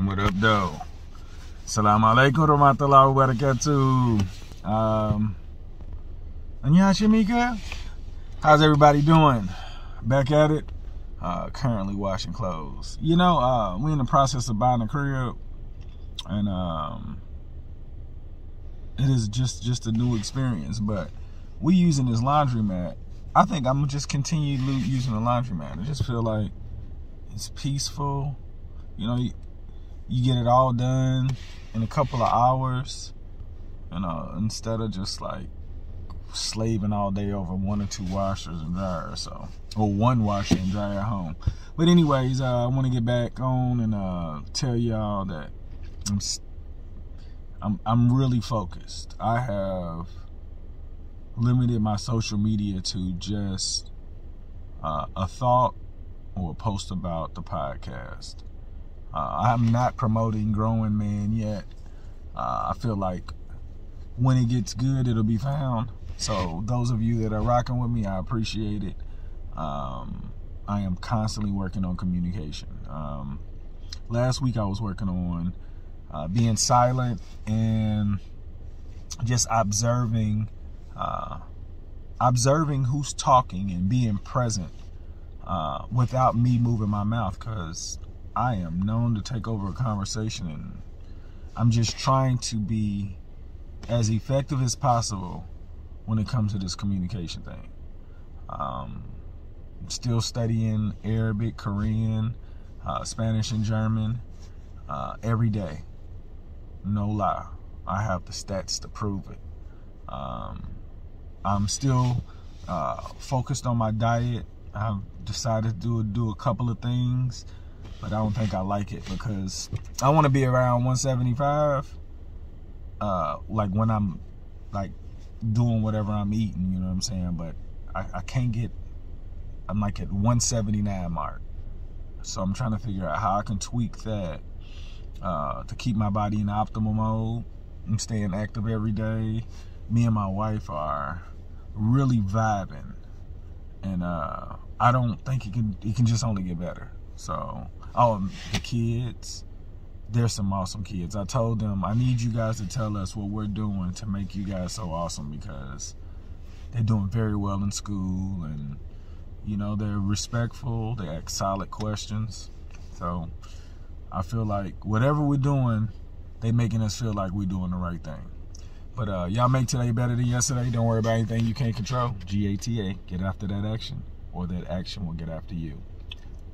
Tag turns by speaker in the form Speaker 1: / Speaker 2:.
Speaker 1: What up, though? Assalamu alaikum warahmatullahi wabarakatuh. Um, Mika. How's everybody doing? Back at it. Uh, currently washing clothes. You know, uh, we in the process of buying a crib, and um, it is just just a new experience. But we using this laundromat. I think I'm just continue using the laundromat. I just feel like it's peaceful. You know, you, get it all done in a couple of hours. You know, instead of just like slaving all day over one or two washers and dryers. So, or one washer and dryer at home. But anyways, uh, I want to get back on and uh, tell y'all that I'm, I'm I'm really focused. I have limited my social media to just uh, a thought or a post about the podcast. Uh, I'm not promoting Growing Man yet. Uh, I feel like when it gets good, it'll be found. So those of you that are rocking with me, I appreciate it. Um, I am constantly working on communication. Um, last week I was working on uh, being silent and just observing, uh, observing who's talking and being present uh, without me moving my mouth because I am known to take over a conversation and I'm just trying to be as effective as possible when it comes to this communication thing. Um, still studying Arabic, Korean, uh, Spanish, and German uh, every day. No lie. I have the stats to prove it. Um, I'm still uh, focused on my diet. I've decided to do, do a couple of things but I don't think I like it because I want to be around 175. Uh, like when I'm like doing whatever I'm eating, you know what I'm saying? But I, I can't get. I'm like at 179 mark, so I'm trying to figure out how I can tweak that uh, to keep my body in optimal mode. I'm staying active every day. Me and my wife are really vibing, and uh, I don't think it can. It can just only get better. So Oh, the kids. There's some awesome kids. I told them I need you guys to tell us what we're doing to make you guys so awesome because they're doing very well in school and you know they're respectful. They ask solid questions. So I feel like whatever we're doing, they making us feel like we're doing the right thing. But uh, y'all make today better than yesterday. Don't worry about anything you can't control. GATA, get after that action, or that action will get after you.